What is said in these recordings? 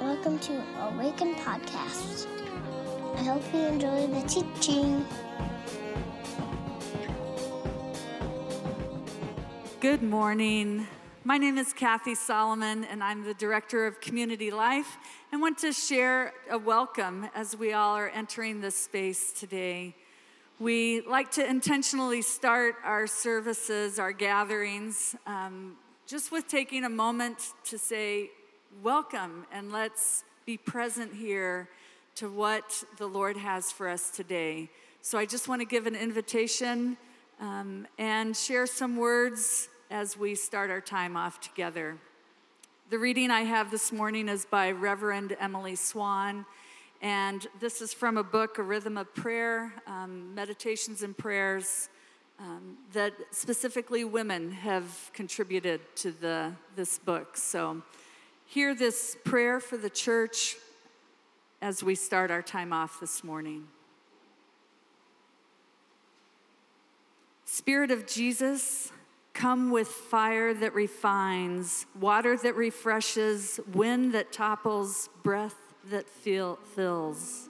Welcome to Awaken Podcast. I hope you enjoy the teaching. Good morning. My name is Kathy Solomon, and I'm the Director of Community Life. I want to share a welcome as we all are entering this space today. We like to intentionally start our services, our gatherings, um, just with taking a moment to say, Welcome, and let's be present here to what the Lord has for us today. So I just want to give an invitation um, and share some words as we start our time off together. The reading I have this morning is by Reverend Emily Swan, and this is from a book, A Rhythm of Prayer um, Meditations and Prayers. Um, that specifically women have contributed to the, this book. So, hear this prayer for the church as we start our time off this morning. Spirit of Jesus, Come with fire that refines, water that refreshes, wind that topples, breath that feel, fills.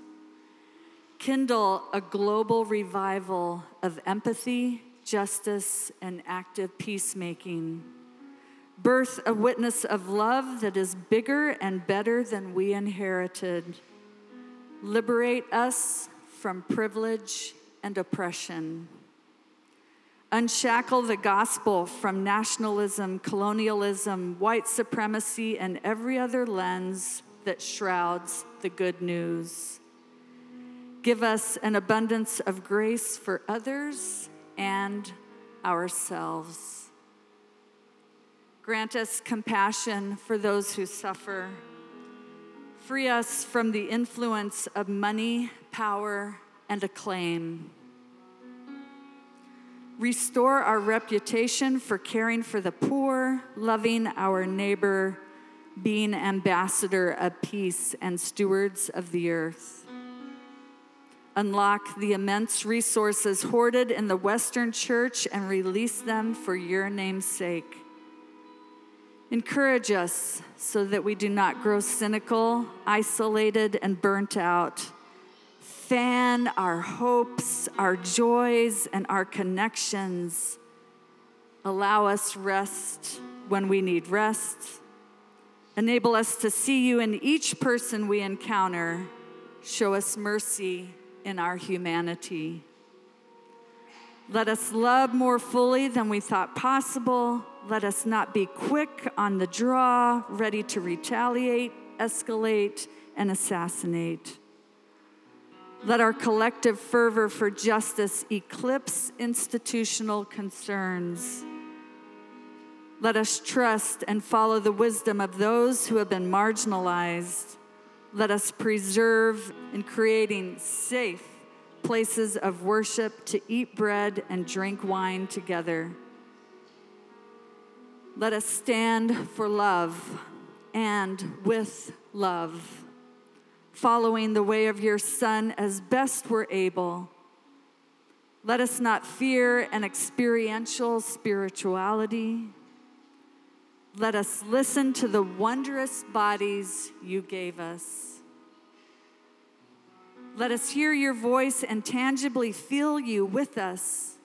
Kindle a global revival of empathy, justice, and active peacemaking. Birth a witness of love that is bigger and better than we inherited. Liberate us from privilege and oppression. Unshackle the gospel from nationalism, colonialism, white supremacy, and every other lens that shrouds the good news. Give us an abundance of grace for others and ourselves. Grant us compassion for those who suffer. Free us from the influence of money, power, and acclaim. Restore our reputation for caring for the poor, loving our neighbor, being ambassador of peace and stewards of the earth. Unlock the immense resources hoarded in the Western church and release them for your name's sake. Encourage us so that we do not grow cynical, isolated, and burnt out fan our hopes, our joys, and our connections. Allow us rest when we need rest. Enable us to see you in each person we encounter. Show us mercy in our humanity. Let us love more fully than we thought possible. Let us not be quick on the draw, ready to retaliate, escalate, and assassinate. Let our collective fervor for justice eclipse institutional concerns. Let us trust and follow the wisdom of those who have been marginalized. Let us preserve in creating safe places of worship to eat bread and drink wine together. Let us stand for love and with love following the way of your Son as best we're able. Let us not fear an experiential spirituality. Let us listen to the wondrous bodies you gave us. Let us hear your voice and tangibly feel you with us.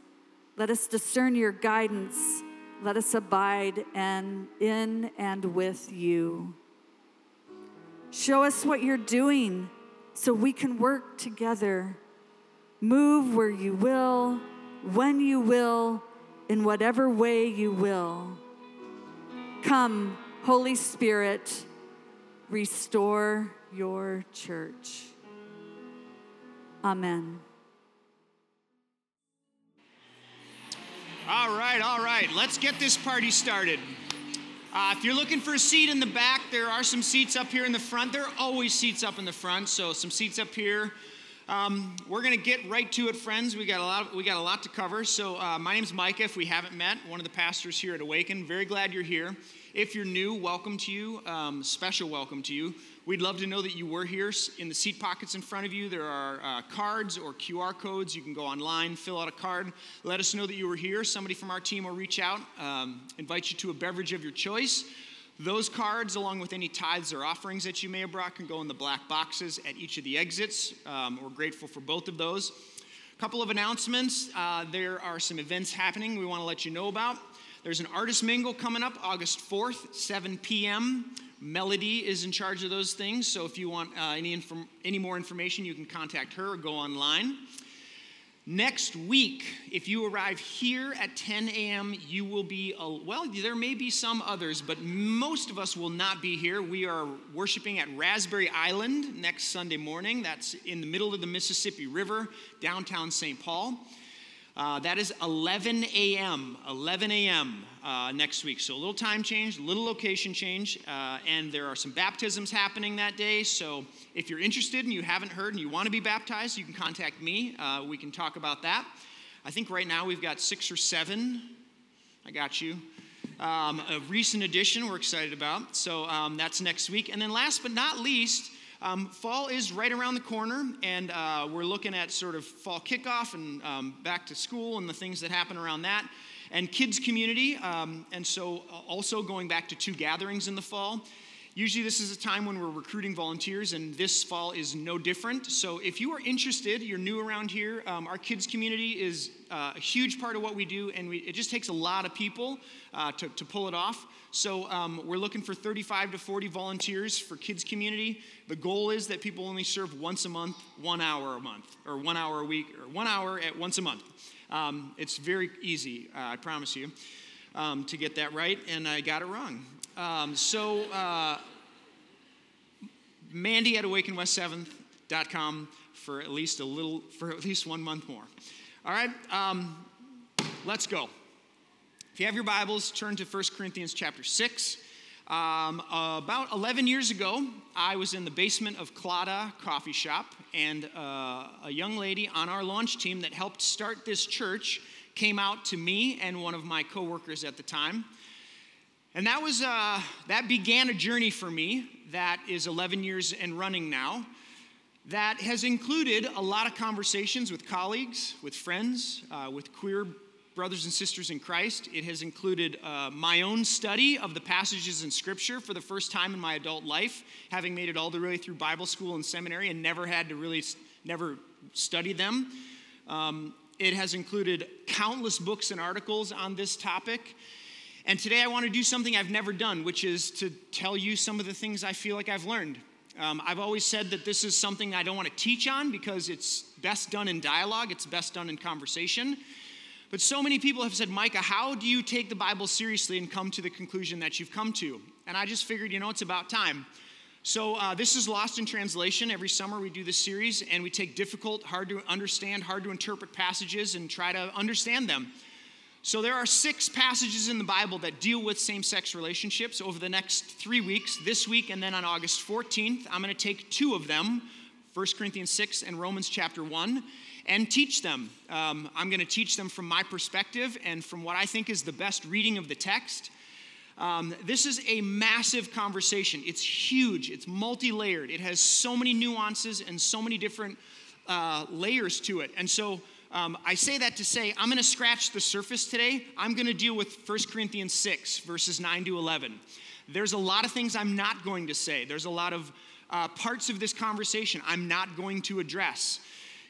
Let us discern your guidance. Let us abide and in and with you. Show us what you're doing so we can work together. Move where you will, when you will, in whatever way you will. Come, Holy Spirit, restore your church. Amen. All right, all right, let's get this party started. Uh, if you're looking for a seat in the back, there are some seats up here in the front. There are always seats up in the front, so some seats up here. Um, we're going to get right to it, friends. We got a lot. We got a lot to cover. So, uh, my name's Micah. If we haven't met, one of the pastors here at Awaken. Very glad you're here. If you're new, welcome to you. Um, special welcome to you. We'd love to know that you were here. In the seat pockets in front of you, there are uh, cards or QR codes. You can go online, fill out a card, let us know that you were here. Somebody from our team will reach out, um, invite you to a beverage of your choice. Those cards, along with any tithes or offerings that you may have brought, can go in the black boxes at each of the exits. Um, we're grateful for both of those. A couple of announcements. Uh, there are some events happening we want to let you know about. There's an artist mingle coming up August 4th, 7 p.m. Melody is in charge of those things, so if you want uh, any, inform- any more information, you can contact her or go online. Next week, if you arrive here at 10 a.m., you will be, uh, well, there may be some others, but most of us will not be here. We are worshiping at Raspberry Island next Sunday morning. That's in the middle of the Mississippi River, downtown St. Paul. Uh, that is 11 a.m. 11 a.m. Uh, next week. So a little time change, a little location change, uh, and there are some baptisms happening that day. So if you're interested and you haven't heard and you want to be baptized, you can contact me. Uh, we can talk about that. I think right now we've got six or seven. I got you. Um, a recent addition we're excited about. So um, that's next week. And then last but not least, um, fall is right around the corner, and uh, we're looking at sort of fall kickoff and um, back to school and the things that happen around that, and kids community. Um, and so, uh, also going back to two gatherings in the fall. Usually, this is a time when we're recruiting volunteers, and this fall is no different. So, if you are interested, you're new around here, um, our kids community is uh, a huge part of what we do, and we, it just takes a lot of people uh, to, to pull it off. So, um, we're looking for 35 to 40 volunteers for kids community. The goal is that people only serve once a month, one hour a month, or one hour a week, or one hour at once a month. Um, it's very easy, uh, I promise you, um, to get that right, and I got it wrong. Um, so, uh, Mandy at awakenwest7th.com for at least a little, for at least one month more. All right, um, let's go. If you have your Bibles, turn to 1 Corinthians chapter 6. Um, about 11 years ago, I was in the basement of Claddagh Coffee Shop, and uh, a young lady on our launch team that helped start this church came out to me and one of my coworkers at the time. And that was uh, that began a journey for me that is 11 years and running now. That has included a lot of conversations with colleagues, with friends, uh, with queer brothers and sisters in Christ. It has included uh, my own study of the passages in Scripture for the first time in my adult life, having made it all the way through Bible school and seminary and never had to really never study them. Um, it has included countless books and articles on this topic. And today I want to do something I've never done, which is to tell you some of the things I feel like I've learned. Um, I've always said that this is something I don't want to teach on because it's best done in dialogue, it's best done in conversation. But so many people have said, Micah, how do you take the Bible seriously and come to the conclusion that you've come to? And I just figured, you know, it's about time. So, uh, this is Lost in Translation. Every summer we do this series and we take difficult, hard to understand, hard to interpret passages and try to understand them. So, there are six passages in the Bible that deal with same sex relationships over the next three weeks, this week and then on August 14th. I'm going to take two of them 1 Corinthians 6 and Romans chapter 1 and teach them. Um, I'm going to teach them from my perspective and from what I think is the best reading of the text. Um, this is a massive conversation. It's huge, it's multi layered, it has so many nuances and so many different uh, layers to it. And so, um, I say that to say I'm going to scratch the surface today. I'm going to deal with 1 Corinthians 6, verses 9 to 11. There's a lot of things I'm not going to say, there's a lot of uh, parts of this conversation I'm not going to address.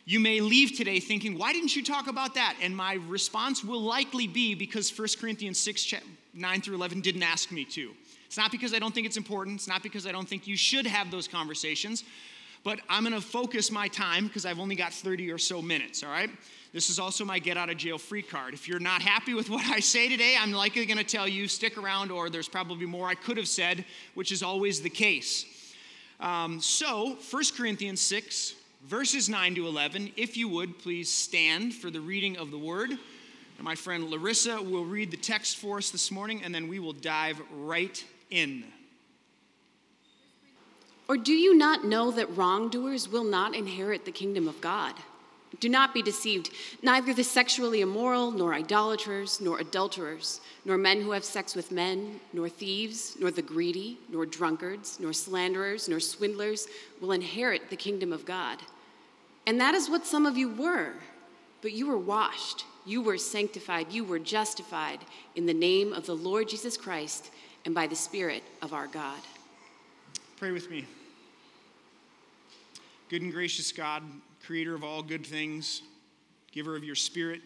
You may leave today thinking, why didn't you talk about that? And my response will likely be because 1 Corinthians 6, 9 through 11 didn't ask me to. It's not because I don't think it's important, it's not because I don't think you should have those conversations, but I'm going to focus my time because I've only got 30 or so minutes, all right? This is also my get out of jail free card. If you're not happy with what I say today, I'm likely going to tell you stick around, or there's probably more I could have said, which is always the case. Um, so, 1 Corinthians 6, verses 9 to 11, if you would, please stand for the reading of the word. And my friend Larissa will read the text for us this morning, and then we will dive right in. Or do you not know that wrongdoers will not inherit the kingdom of God? Do not be deceived. Neither the sexually immoral, nor idolaters, nor adulterers, nor men who have sex with men, nor thieves, nor the greedy, nor drunkards, nor slanderers, nor swindlers will inherit the kingdom of God. And that is what some of you were. But you were washed, you were sanctified, you were justified in the name of the Lord Jesus Christ and by the Spirit of our God. Pray with me. Good and gracious God, creator of all good things, giver of your spirit,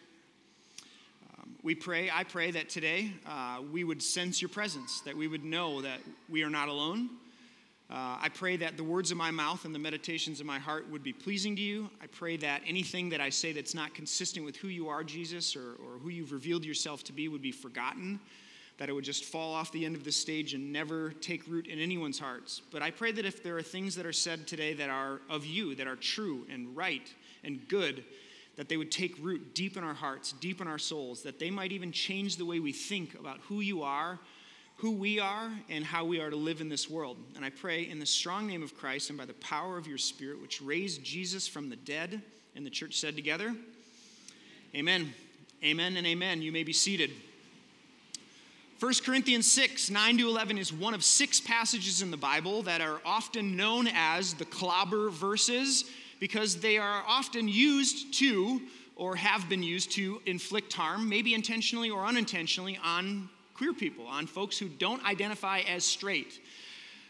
um, we pray, I pray that today uh, we would sense your presence, that we would know that we are not alone. Uh, I pray that the words of my mouth and the meditations of my heart would be pleasing to you. I pray that anything that I say that's not consistent with who you are, Jesus, or, or who you've revealed yourself to be would be forgotten that it would just fall off the end of the stage and never take root in anyone's hearts. But I pray that if there are things that are said today that are of you, that are true and right and good, that they would take root deep in our hearts, deep in our souls, that they might even change the way we think about who you are, who we are, and how we are to live in this world. And I pray in the strong name of Christ and by the power of your Spirit, which raised Jesus from the dead, and the church said together, Amen. Amen and amen. You may be seated. 1 Corinthians 6, 9 to 11 is one of six passages in the Bible that are often known as the clobber verses because they are often used to, or have been used to, inflict harm, maybe intentionally or unintentionally, on queer people, on folks who don't identify as straight.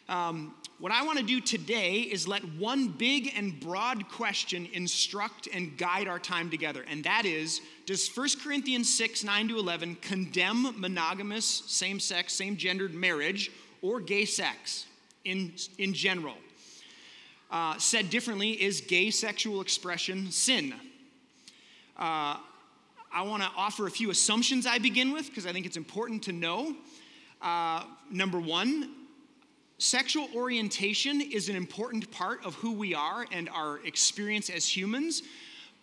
Um, what I want to do today is let one big and broad question instruct and guide our time together, and that is Does 1 Corinthians 6 9 to 11 condemn monogamous, same sex, same gendered marriage or gay sex in, in general? Uh, said differently, is gay sexual expression sin? Uh, I want to offer a few assumptions I begin with because I think it's important to know. Uh, number one, Sexual orientation is an important part of who we are and our experience as humans,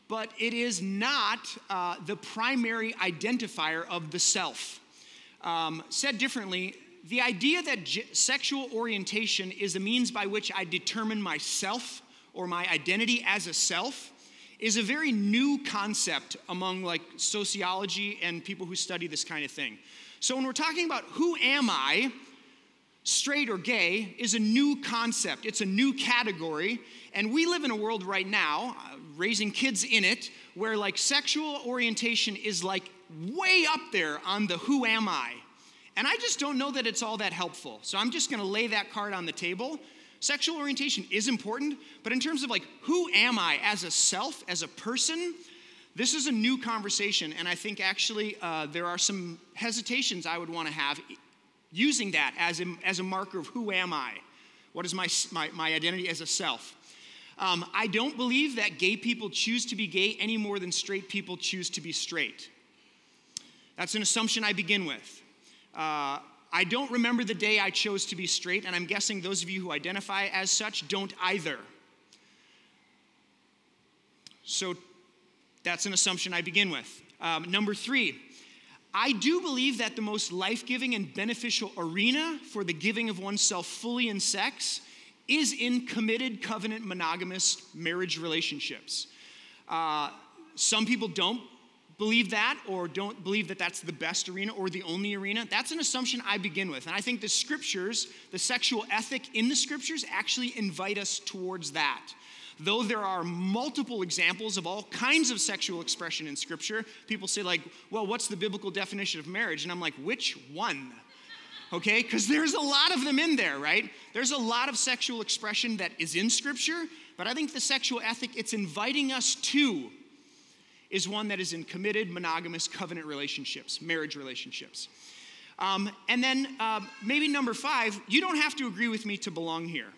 but it is not uh, the primary identifier of the self. Um, said differently, the idea that j- sexual orientation is a means by which I determine myself or my identity as a self is a very new concept among like sociology and people who study this kind of thing. So when we're talking about who am I, straight or gay is a new concept, it's a new category. And we live in a world right now, uh, raising kids in it, where like sexual orientation is like way up there on the who am I. And I just don't know that it's all that helpful. So I'm just gonna lay that card on the table. Sexual orientation is important, but in terms of like who am I as a self, as a person, this is a new conversation, and I think actually uh, there are some hesitations I would want to have using that as a, as a marker of who am I? What is my, my, my identity as a self? Um, I don't believe that gay people choose to be gay any more than straight people choose to be straight. That's an assumption I begin with. Uh, I don't remember the day I chose to be straight, and I'm guessing those of you who identify as such don't either. So that's an assumption I begin with. Um, number three, I do believe that the most life giving and beneficial arena for the giving of oneself fully in sex is in committed, covenant, monogamous marriage relationships. Uh, some people don't believe that or don't believe that that's the best arena or the only arena. That's an assumption I begin with. And I think the scriptures, the sexual ethic in the scriptures, actually invite us towards that though there are multiple examples of all kinds of sexual expression in Scripture, people say, like, well, what's the biblical definition of marriage? And I'm like, which one? Okay, because there's a lot of them in there, right? There's a lot of sexual expression that is in Scripture, but I think the sexual ethic it's inviting us to is one that is in committed, monogamous, covenant relationships, marriage relationships. Um, and then uh, maybe number five, you don't have to agree with me to belong here.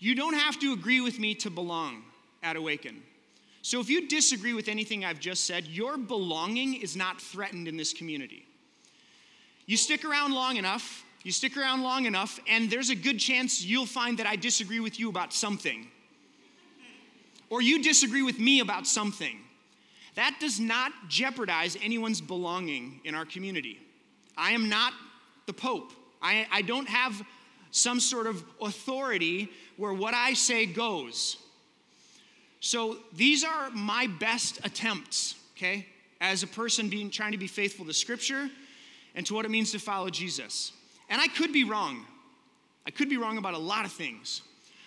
You don't have to agree with me to belong at Awaken. So if you disagree with anything I've just said, your belonging is not threatened in this community. You stick around long enough, you stick around long enough, and there's a good chance you'll find that I disagree with you about something. Or you disagree with me about something. That does not jeopardize anyone's belonging in our community. I am not the Pope. I, I don't have some sort of authority where what I say goes. So these are my best attempts, okay, as a person being trying to be faithful to Scripture and to what it means to follow Jesus. And I could be wrong. I could be wrong about a lot of things.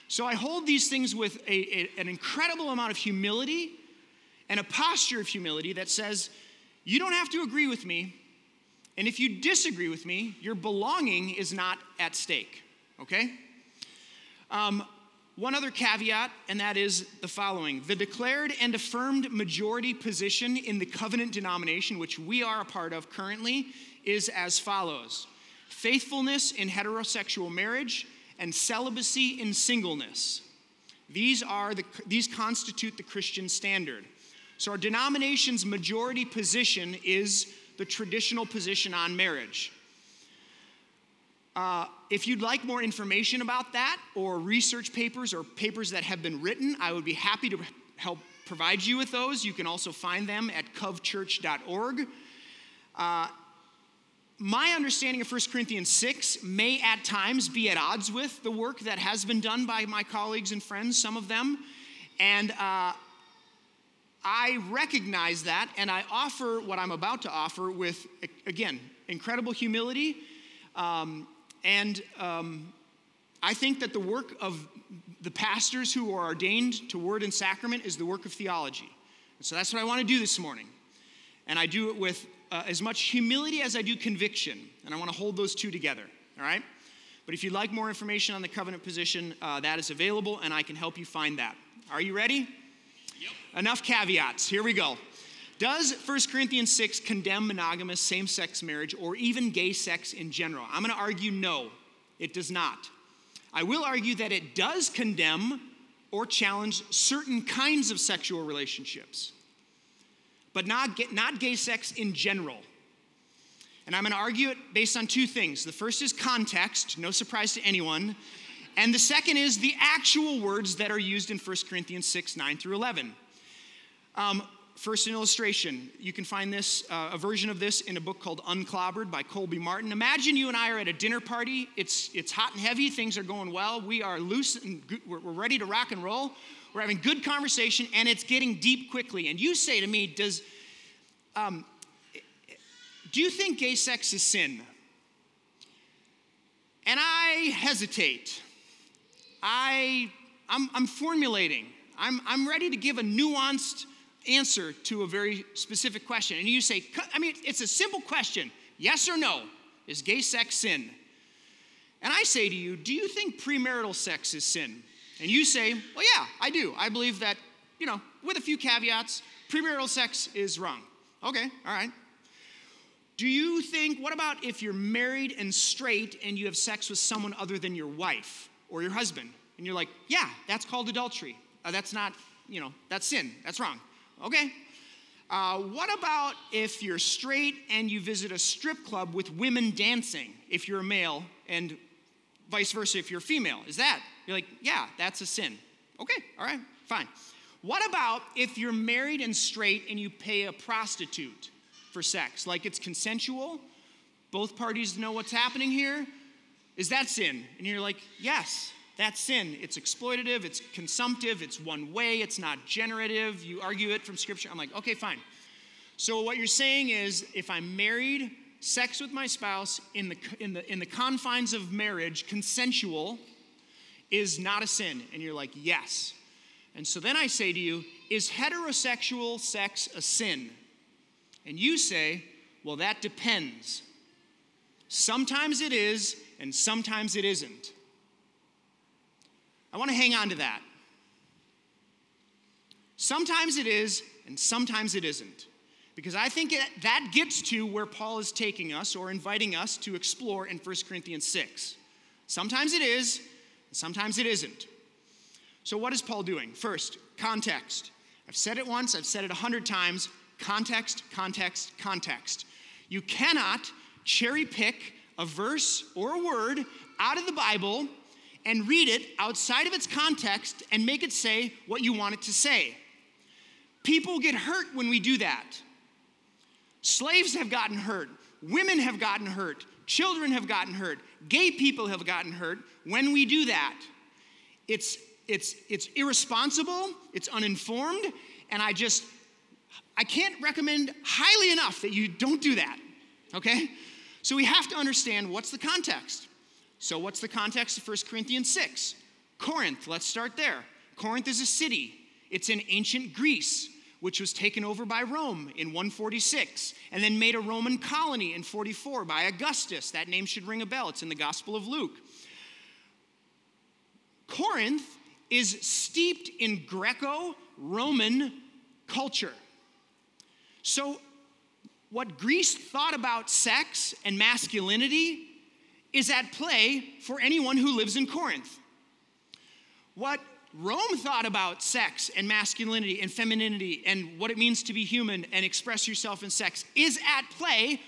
So I hold these things with a, a, an incredible amount of humility and a posture of humility that says, You don't have to agree with me. And if you disagree with me, your belonging is not at stake, okay? Um, one other caveat, and that is the following the declared and affirmed majority position in the covenant denomination, which we are a part of currently, is as follows faithfulness in heterosexual marriage and celibacy in singleness. These, are the, these constitute the Christian standard. So, our denomination's majority position is the traditional position on marriage. Uh, if you'd like more information about that, or research papers or papers that have been written, I would be happy to help provide you with those. You can also find them at covchurch.org. Uh, my understanding of 1 Corinthians 6 may at times be at odds with the work that has been done by my colleagues and friends, some of them. And uh, I recognize that, and I offer what I'm about to offer with, again, incredible humility um, and um, I think that the work of the pastors who are ordained to word and sacrament is the work of theology. And so that's what I want to do this morning. And I do it with uh, as much humility as I do conviction. And I want to hold those two together, all right? But if you'd like more information on the covenant position, uh, that is available, and I can help you find that. Are you ready? Yep. Enough caveats. Here we go. Does 1 Corinthians 6 condemn monogamous same sex marriage or even gay sex in general? I'm going to argue no, it does not. I will argue that it does condemn or challenge certain kinds of sexual relationships, but not, not gay sex in general. And I'm going to argue it based on two things. The first is context, no surprise to anyone. And the second is the actual words that are used in 1 Corinthians 6 9 through 11. Um, First, an illustration. You can find this, uh, a version of this in a book called Unclobbered by Colby Martin. Imagine you and I are at a dinner party. It's, it's hot and heavy. Things are going well. We are loose and good, we're, we're ready to rock and roll. We're having good conversation, and it's getting deep quickly. And you say to me, Does, um, do you think gay sex is sin? And I hesitate. I, I'm, I'm formulating. I'm, I'm ready to give a nuanced answer to a very specific question. And you say, I mean, it's a simple question yes or no. Is gay sex sin? And I say to you, do you think premarital sex is sin? And you say, well, yeah, I do. I believe that, you know, with a few caveats, premarital sex is wrong. Okay, all right. Do you think, what about if you're married and straight and you have sex with someone other than your wife or your husband? And you're like, yeah, that's called adultery. Uh, that's not, you know, that's sin. That's wrong. Okay. Uh, what about if you're straight and you visit a strip club with women dancing, if you're a male, and vice versa if you're female? Is that? You're like, yeah, that's a sin. Okay, all right, fine. What about if you're married and straight and you pay a prostitute for sex? Like it's consensual, both parties know what's happening here? Is that sin? And you're like, yes. That's sin. It's exploitative, it's consumptive, it's one way, it's not generative. You argue it from Scripture. I'm like, okay, fine. So, what you're saying is if I'm married, sex with my spouse in the, in the, in the confines of marriage, consensual, is not a sin. And you're like, yes. And so then I say to you, is heterosexual sex a sin? And you say, well, that depends. Sometimes it is, and sometimes it isn't. I want to hang on to that. Sometimes it is, and sometimes it isn't. Because I think it, that gets to where Paul is taking us or inviting us to explore in 1 Corinthians 6. Sometimes it is, and sometimes it isn't. So, what is Paul doing? First, context. I've said it once, I've said it a hundred times context, context, context. You cannot cherry pick a verse or a word out of the Bible and read it outside of its context and make it say what you want it to say. People get hurt when we do that. Slaves have gotten hurt, women have gotten hurt, children have gotten hurt, gay people have gotten hurt when we do that. It's it's it's irresponsible, it's uninformed, and I just I can't recommend highly enough that you don't do that. Okay? So we have to understand what's the context. So, what's the context of 1 Corinthians 6? Corinth, let's start there. Corinth is a city, it's in ancient Greece. which was taken over by Rome in 146, and then made a Roman colony in 44 by Augustus. That name should ring a bell. It's in the Gospel of Luke. Corinth is steeped in Greco Roman culture. So, what Greece thought about sex and masculinity is at play for anyone who lives in Corinth. What Rome thought about sex and masculinity and femininity and what it means to be human and express yourself in sex is at play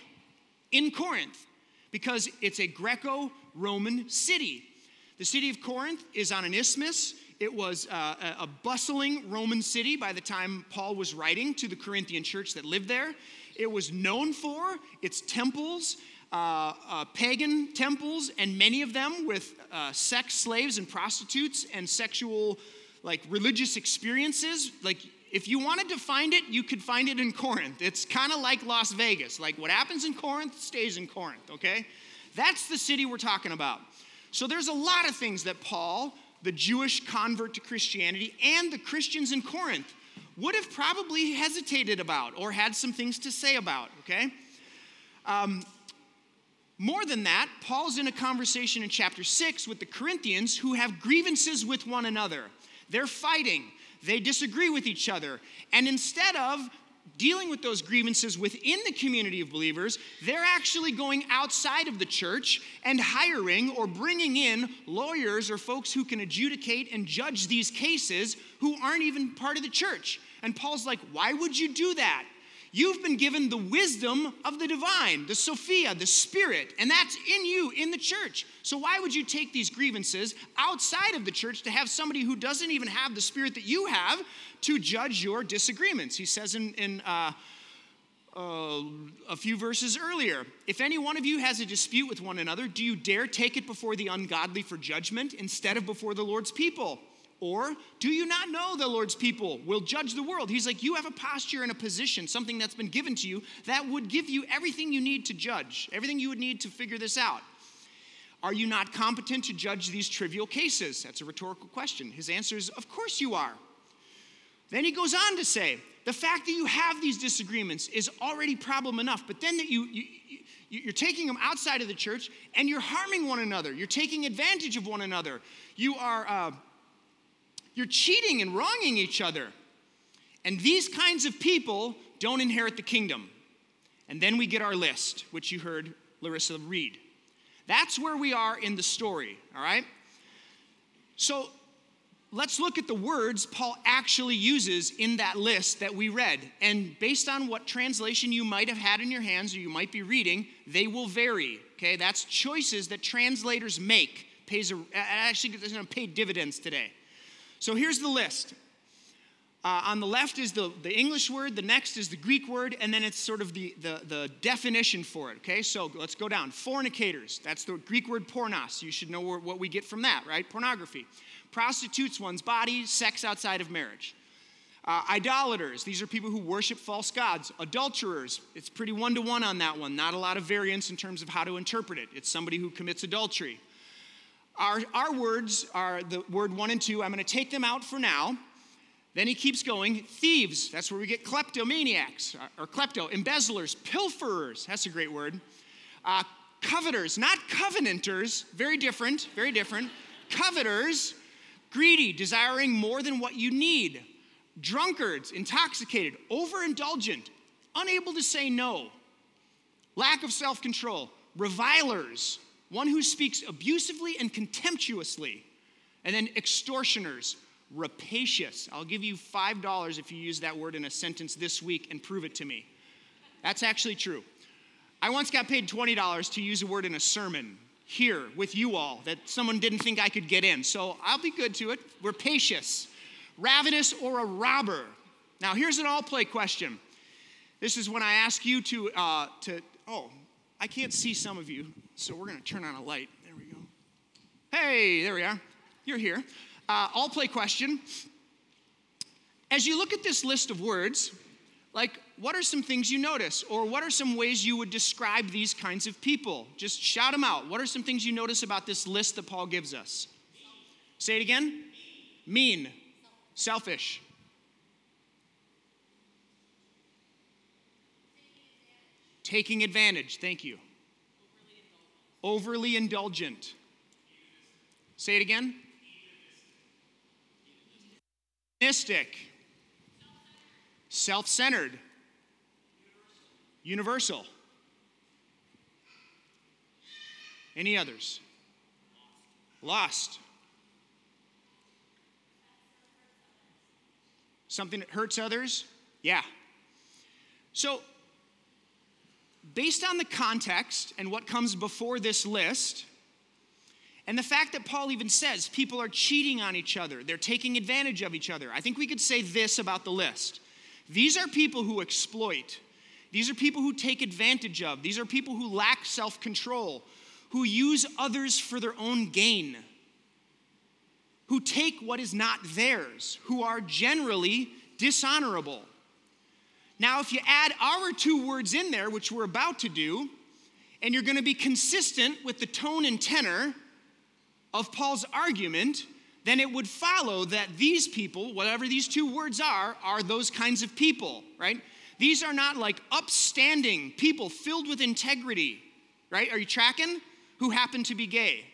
in Corinth because it's a Greco Roman city. The city of Corinth is on an isthmus. It was uh, a bustling Roman city by the time Paul was writing to the Corinthian church that lived there. It was known for its temples uh, uh, pagan temples, and many of them with uh, sex slaves and prostitutes and sexual, like religious experiences. Like, if you wanted to find it, you could find it in Corinth. It's kind of like Las Vegas. Like, what happens in Corinth stays in Corinth, okay? That's the city we're talking about. So, there's a lot of things that Paul, the Jewish convert to Christianity, and the Christians in Corinth would have probably hesitated about or had some things to say about, okay? Um, more than that, Paul's in a conversation in chapter 6 with the Corinthians who have grievances with one another. They're fighting, they disagree with each other. And instead of dealing with those grievances within the community of believers, they're actually going outside of the church and hiring or bringing in lawyers or folks who can adjudicate and judge these cases who aren't even part of the church. And Paul's like, why would you do that? You've been given the wisdom of the divine, the Sophia, the Spirit, and that's in you in the church. So, why would you take these grievances outside of the church to have somebody who doesn't even have the Spirit that you have to judge your disagreements? He says in, in uh, uh, a few verses earlier. If any one of you has a dispute with one another, do you dare take it before the ungodly for judgment instead of before the Lord's people? Or do you not know the Lord's people will judge the world? He's like, you have a posture and a position, something that's been given to you that would give you everything you need to judge, everything you would need to figure this out. Are you not competent to judge these trivial cases? That's a rhetorical question. His answer is, Of course you are. Then he goes on to say, The fact that you have these disagreements is already problem enough, but then that you, you you're taking them outside of the church and you're harming one another. You're taking advantage of one another. You are uh, you're cheating and wronging each other. And these kinds of people don't inherit the kingdom. And then we get our list, which you heard Larissa read. That's where we are in the story, all right? So let's look at the words Paul actually uses in that list that we read. And based on what translation you might have had in your hands or you might be reading, they will vary. Okay, that's choices that translators make. Pays a, actually going to pay dividends today. So here's the list. Uh, on the left is the, the English word, the next is the Greek word, and then it's sort of the, the, the definition for it. Okay, so let's go down. Fornicators, that's the Greek word pornos. You should know what we get from that, right? Pornography. Prostitutes one's body, sex outside of marriage. Uh, idolaters, these are people who worship false gods. Adulterers, it's pretty one to one on that one. Not a lot of variance in terms of how to interpret it. It's somebody who commits adultery. Our, our words are the word one and two. I'm going to take them out for now. Then he keeps going. Thieves, that's where we get kleptomaniacs, or, klepto, embezzlers, pilferers, that's a great word. Uh, coveters, not covenanters, very different, very different. Coveters, greedy, desiring more than what you need. Drunkards, intoxicated, overindulgent, unable to say no. Lack of self control. Revilers, one who speaks abusively and contemptuously. And then extortioners, rapacious. I'll give you $5 if you use that word in a sentence this week and prove it to me. That's actually true. I once got paid $20 to use a word in a sermon here with you all that someone didn't think I could get in. So I'll be good to it. Rapacious, ravenous, or a robber. Now, here's an all play question. This is when I ask you to, uh, to oh, I can't see some of you, so we're going to turn on a light. There we go. Hey, there we are. You're here. Uh, all play question. As you look at this list of words, like what are some things you notice or what are some ways you would describe these kinds of people just shout them out what are some things you notice about this list that paul gives us mean. say it again mean, mean. selfish, selfish. Taking, advantage. taking advantage thank you Overly indulgent. Say it again. Mystic. Self centered. Universal. Any others? Lost. Something that hurts others? Yeah. So, based on the context and what comes before this list, and the fact that Paul even says people are cheating on each other, they're taking advantage of each other, I think we could say this about the list. These are people who exploit, these are people who take advantage of, these are people who lack self control, who use others for their own gain, who take what is not theirs, who are generally dishonorable. Now, if you add our two words in there, which we're about to do, and you're going to be consistent with the tone and tenor of Paul's argument, then it would follow that these people, whatever these two words are, are those kinds of people, right? These are not like upstanding people filled with integrity, right? Are you tracking? Who happen to be gay.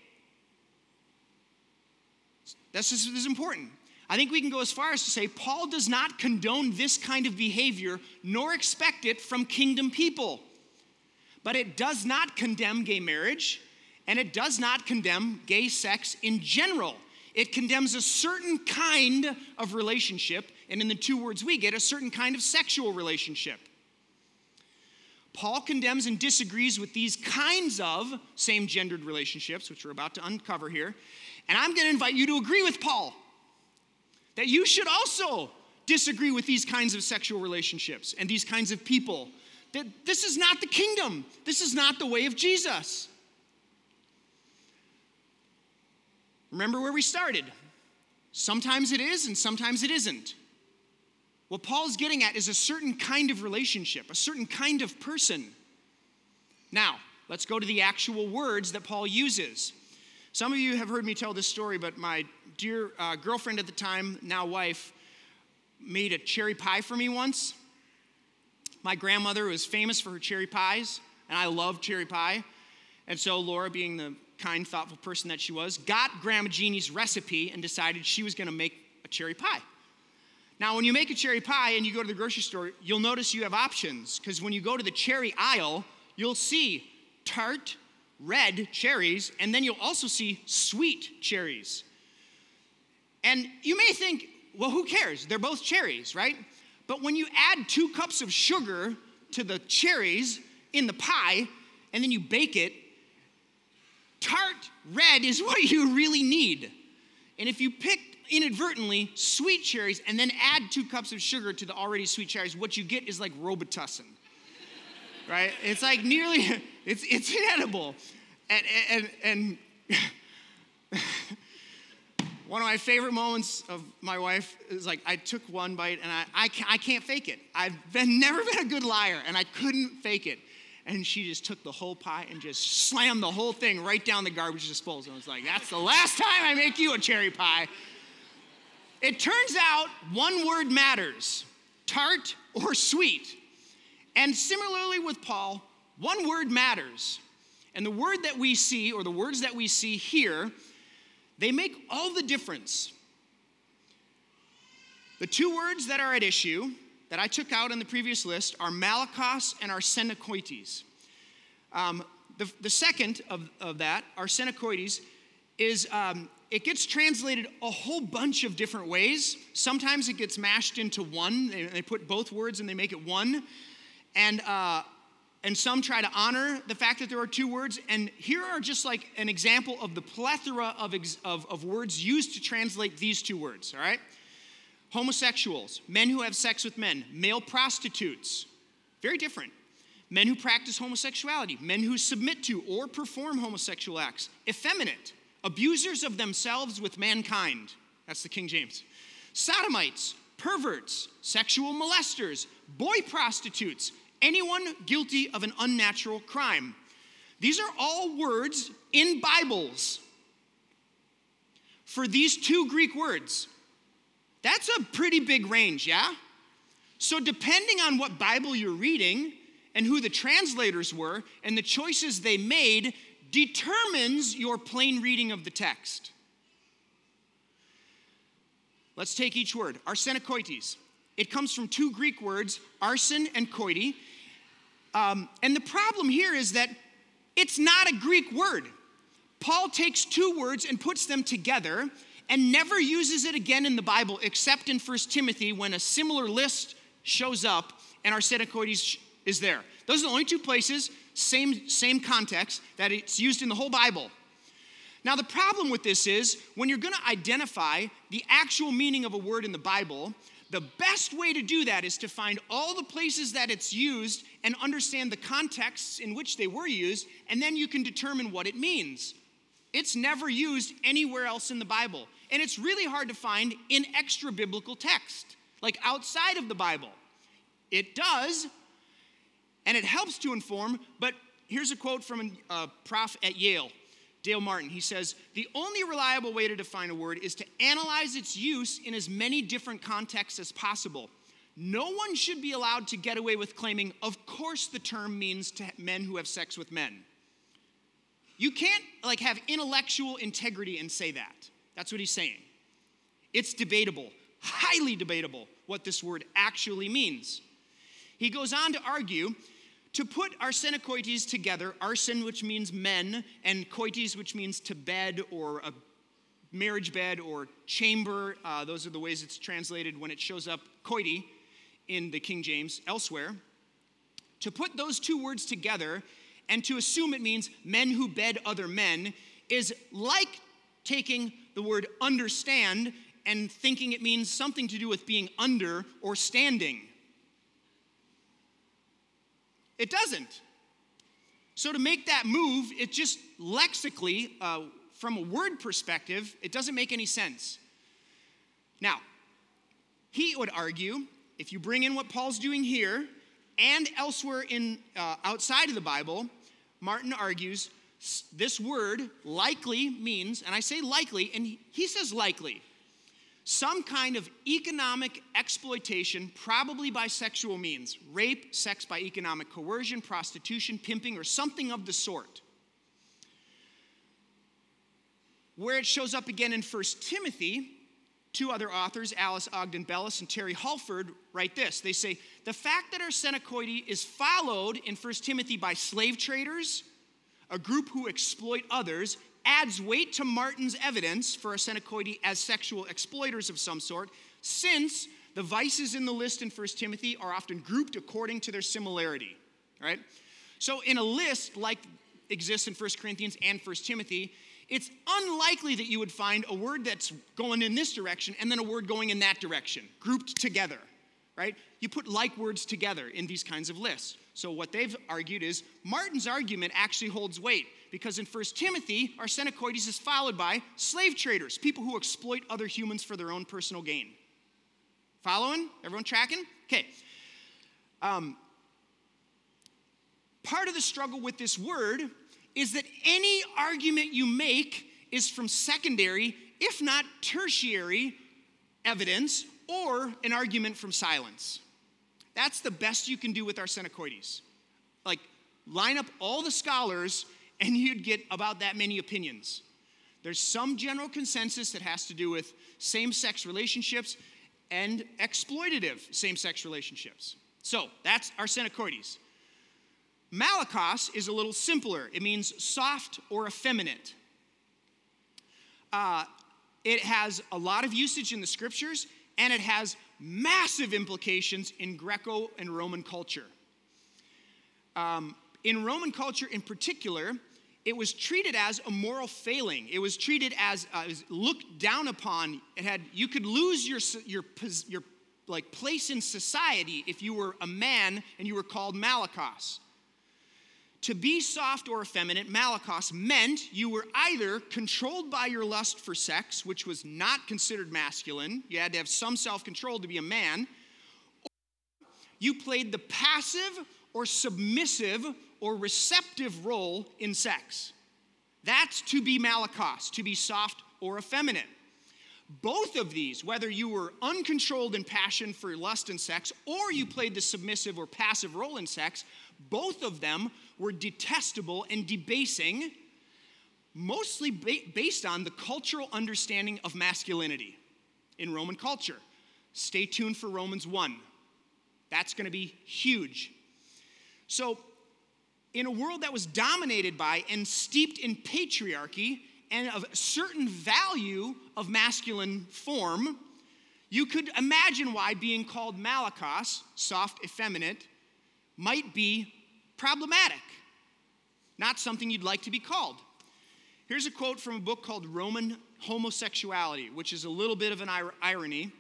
This is, this is important. I think we can go as far as to say Paul does not condone this kind of behavior nor expect it from kingdom people. But it does not condemn gay marriage and it does not condemn gay sex in general. It condemns a certain kind of relationship, and in the two words we get, a certain kind of sexual relationship. Paul condemns and disagrees with these kinds of same gendered relationships, which we're about to uncover here. And I'm going to invite you to agree with Paul that you should also disagree with these kinds of sexual relationships and these kinds of people. That this is not the kingdom, this is not the way of Jesus. Remember where we started. Sometimes it is, and sometimes it isn't. What Paul's getting at is a certain kind of relationship, a certain kind of person. Now, let's go to the actual words that Paul uses. Some of you have heard me tell this story, but my dear uh, girlfriend at the time, now wife, made a cherry pie for me once. My grandmother was famous for her cherry pies, and I love cherry pie. And so Laura, being the kind, thoughtful person that she was, got Grandma Jeannie's recipe and decided she was going to make a cherry pie. Now, when you make a cherry pie and you go to the grocery store, you'll notice you have options because when you go to the cherry aisle, you'll see tart, red cherries, and then you'll also see sweet cherries. And you may think, well, who cares? They're both cherries, right? But when you add two cups of sugar to the cherries in the pie and then you bake it, tart red is what you really need. And if you pick inadvertently sweet cherries and then add two cups of sugar to the already sweet cherries, what you get is like Robitussin. right? It's like nearly, it's, it's inedible. And, and, and one of my favorite moments of my wife is like I took one bite and I, I, can't, I can't fake it. I've been, never been a good liar and I couldn't fake it. And she just took the whole pie and just slammed the whole thing right down the garbage disposal. I was like, that's the last time I make you a cherry pie. It turns out one word matters tart or sweet. And similarly with Paul, one word matters. And the word that we see, or the words that we see here, they make all the difference. The two words that are at issue that I took out in the previous list are malakos and arsenokoites. Um, the, the second of, of that, arsenokoites, is um, it gets translated a whole bunch of different ways. Sometimes it gets mashed into one. They, they put both words and they make it one. And, uh, and some try to honor the fact that there are two words. And here are just like an example of the plethora of, of, of words used to translate these two words, all right? Homosexuals, men who have sex with men, male prostitutes, very different. Men who practice homosexuality, men who submit to or perform homosexual acts, effeminate, abusers of themselves with mankind. That's the King James. Sodomites, perverts, sexual molesters, boy prostitutes, anyone guilty of an unnatural crime. These are all words in Bibles for these two Greek words. That's a pretty big range, yeah? So, depending on what Bible you're reading and who the translators were and the choices they made determines your plain reading of the text. Let's take each word. Arsenokoites. It comes from two Greek words, arsen and koiti. Um, and the problem here is that it's not a Greek word. Paul takes two words and puts them together and never uses it again in the Bible except in 1 Timothy when a similar list shows up and arsenokoites is there. Those are the only two places, same, same context, that it's used in the whole Bible. Now, the problem with this is when you're going to identify the actual meaning of a word in the Bible, the best way to do that is to find all the places that it's used and understand the contexts in which they were used, and then you can determine what it means. It's never used anywhere else in the Bible, and it's really hard to find in extra biblical text, like outside of the Bible. It does, and it helps to inform, but here's a quote from a uh, prof at Yale, Dale Martin. He says, The only reliable way to define a word is to analyze its use in as many different contexts as possible. No one should be allowed to get away with claiming, of course, the term means to men who have sex with men. You can't like have intellectual integrity and say that. That's what he's saying. It's debatable, highly debatable, what this word actually means. He goes on to argue to put arsenokoites together, arsen, which means men, and coites, which means to bed or a marriage bed or chamber. Uh, those are the ways it's translated when it shows up, koiti, in the King James elsewhere. To put those two words together and to assume it means men who bed other men is like taking the word understand and thinking it means something to do with being under or standing. It doesn't. So to make that move, it just lexically, uh, from a word perspective, it doesn't make any sense. Now, he would argue if you bring in what Paul's doing here and elsewhere in uh, outside of the Bible, Martin argues this word likely means, and I say likely, and he says likely some kind of economic exploitation, probably by sexual means rape, sex by economic coercion, prostitution, pimping, or something of the sort. Where it shows up again in 1 Timothy, two other authors, Alice Ogden Bellis and Terry Hufford, write this. They say, The fact that our arsenokoidy is followed in 1 Timothy by slave traders, a group who exploit others, adds weight to Martin's evidence for arsenokoidy as sexual exploiters of some sort, since the vices in the list in 1 Timothy are often grouped according to their similarity, right? So in a list like exists in 1 Corinthians and 1 Timothy, it's unlikely that you would find a word that's going in this direction and then a word going in that direction, grouped together, right? You put like words together in these kinds of lists. So what they've argued is Martin's argument actually holds weight because in 1 Timothy, arsenokoides is followed by slave traders, people who exploit other humans for their own personal gain. Following? Everyone tracking? Okay. Um, part of the struggle with this word is that any argument you make is from secondary, if not tertiary, evidence or an argument from silence. That's the best you can do with arsenokoides. Like, line up all the scholars and you'd get about that many opinions. There's some general consensus that has to do with same sex relationships and exploitative same sex relationships. So that's arsenokoides. Malakos is a little simpler. It means soft or effeminate. Uh, it has a lot of usage in the scriptures, and it has massive implications in Greco and Roman culture. Um, in Roman culture, in particular, it was treated as a moral failing. It was treated as uh, looked down upon. It had you could lose your your your like place in society if you were a man and you were called Malakos. To be soft or effeminate, Malakos meant you were either controlled by your lust for sex, which was not considered masculine. You had to have some self control to be a man. Or you played the passive or submissive or receptive role in sex. That's to be malakos, to be soft or effeminate. Both of these, whether you were uncontrolled in passion for lust and sex or you played the submissive or passive role in sex, Both of them were detestable and debasing, mostly ba- based on the cultural understanding of masculinity in Roman culture. Stay tuned for Romans 1. That's going to be huge. So, in a world that was dominated by and steeped in patriarchy and of certain value of masculine form, you could imagine why being called malakos, soft, effeminate, might be problematic. Not something you'd like to be called. Here's a quote from a book called Roman Homosexuality, which is a little bit of an irony.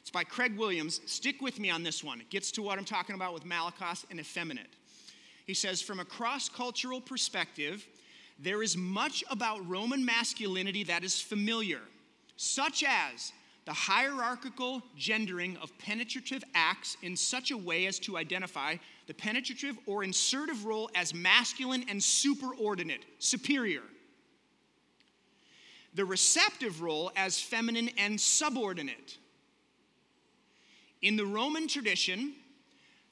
It's by Craig Williams. Stick with me on this one. It gets to what I'm talking about with malakos and effeminate. He says, from a cross cultural perspective, there is much about Roman masculinity that is familiar, such as the hierarchical gendering of penetrative acts in such a way as to identify the penetrative or insertive role as masculine and superordinate, superior. The receptive role as feminine and subordinate. In the Roman tradition,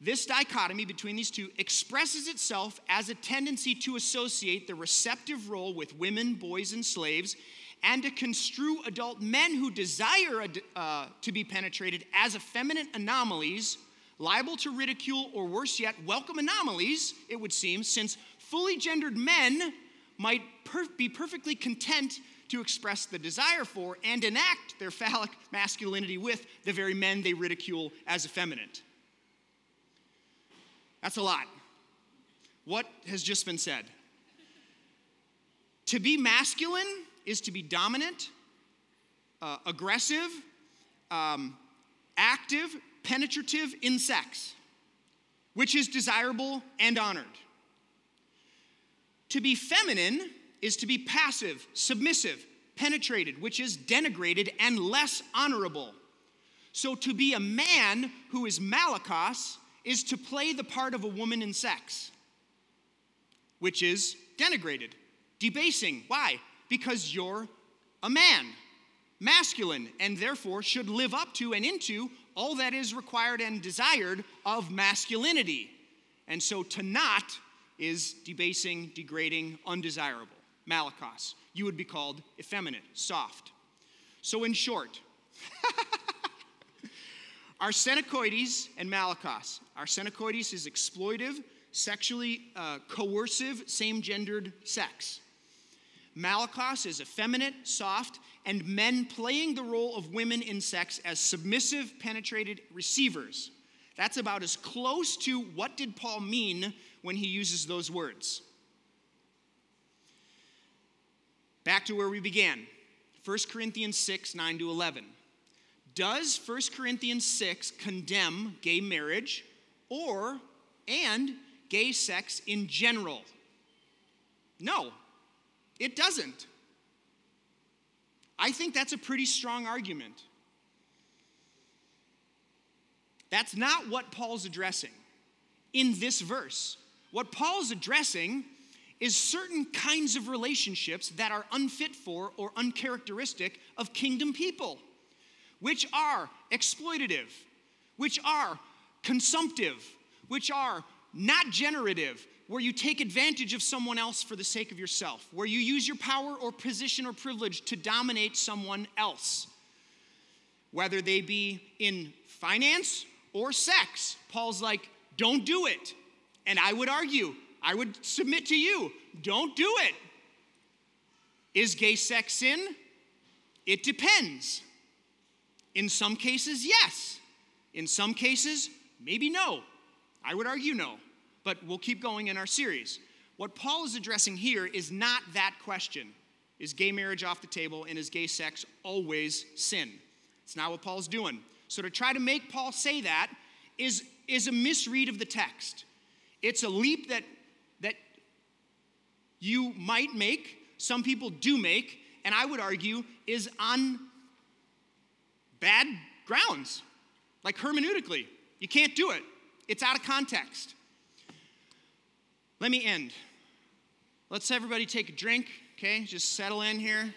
this dichotomy between these two expresses itself as a tendency to associate the receptive role with women, boys, and slaves, and to construe adult men who desire uh, to be penetrated as effeminate anomalies, liable to ridicule, or worse yet, welcome anomalies, it would seem, since fully gendered men might be perfectly content to express the desire for and enact their phallic masculinity with the very men they ridicule as effeminate. That's a lot. What has just been said? To be masculine is to be dominant, uh, aggressive, um, active, penetrative in sex, which is desirable and honored. To be feminine is to be passive, submissive, penetrated, which is denigrated and less honorable. So to be a man who is malakos is to play the part of a woman in sex, which is denigrated, debasing. Why? Because you're a man, masculine, and therefore should live up to and into all that is required and desired of masculinity. And so to not is debasing, degrading, undesirable. Malakos. You would be called effeminate, soft. So, in short, Arsenokoides and malakos. Arsenokoides is exploitive, sexually uh, coercive, same gendered sex. Malakos is effeminate, soft, and men playing the role of women in sex as submissive, penetrated receivers. That's about as close to what did Paul mean when he uses those words. Back to where we began 1 Corinthians 6 9 to 11. Does 1 Corinthians 6 condemn gay marriage or and gay sex in general? No, it doesn't. I think that's a pretty strong argument. That's not what Paul's addressing in this verse. What Paul's addressing is certain kinds of relationships that are unfit for or uncharacteristic of kingdom people which are exploitative, which are consumptive, which are not generative, where you take advantage of someone else for the sake of yourself, where you use your power or position or privilege to dominate someone else, whether they be in finance or sex. Paul's like, don't do it. And I would argue, I would submit to you, don't do it. Is gay sex sin? It depends. In some cases, yes. In some cases, maybe no. I would argue no, but we'll keep going in our series. What Paul is addressing here is not that question Is gay marriage off the table and is gay sex always sin? It's not what Paul's doing. So to try to make Paul say that is, is a misread of the text. It's a leap that, that you might make, some people do make, and I would argue is on bad grounds, like hermeneutically. You can't do it, it's out of context. Let me end. Let's everybody take a drink, okay? Just settle in here.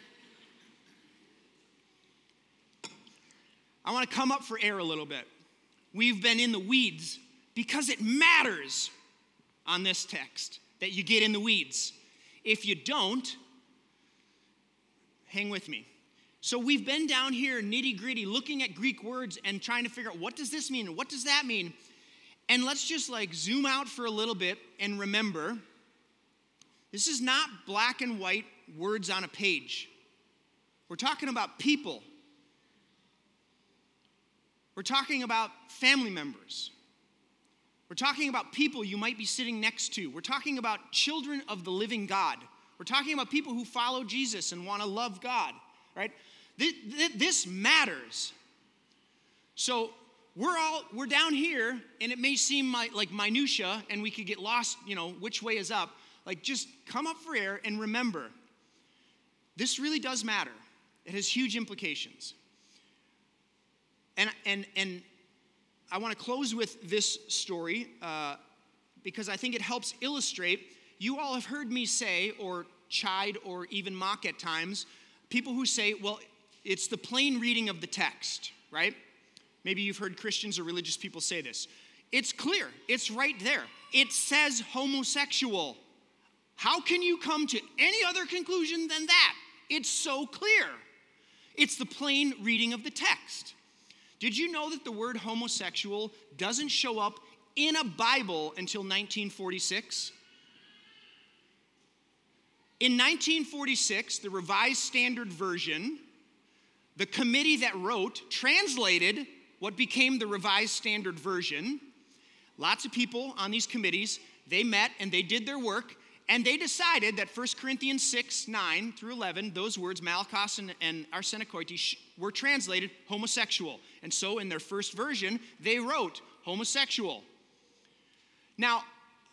I want to come up for air a little bit. We've been in the weeds because it matters on this text, that you get in the weeds. If you don't, hang with me. So we've been down here nitty gritty looking at Greek words and trying to figure out what does this mean and what does that mean. And let's just like zoom out for a little bit and remember this is not black and white words on a page. We're talking about people. We're talking about family members. We're talking about people you might be sitting next to. We're talking about children of the living God. We're talking about people who follow Jesus and want to love God, right? This matters. So we're all we're down here, and it may seem like minutia, and we could get lost. You know, which way is up? Like, just come up for air and remember, this really does matter. It has huge implications. And and and I want to close with this story uh, because I think it helps illustrate. You all have heard me say, or chide, or even mock at times, people who say, well, it's the plain reading of the text, right? Maybe you've heard Christians or religious people say this. It's clear, it's right there. It says homosexual. How can you come to any other conclusion than that? It's so clear. It's the plain reading of the text. Did you know that the word homosexual doesn't show up in a Bible until 1946? In 1946, the Revised Standard Version, the committee that wrote, translated what became the Revised Standard Version. Lots of people on these committees, they met and they did their work and they decided that 1 Corinthians 6, 9 through 11, those words, malakos and, and arsenokoites, were translated homosexual. And so in their first version, they wrote homosexual. Now,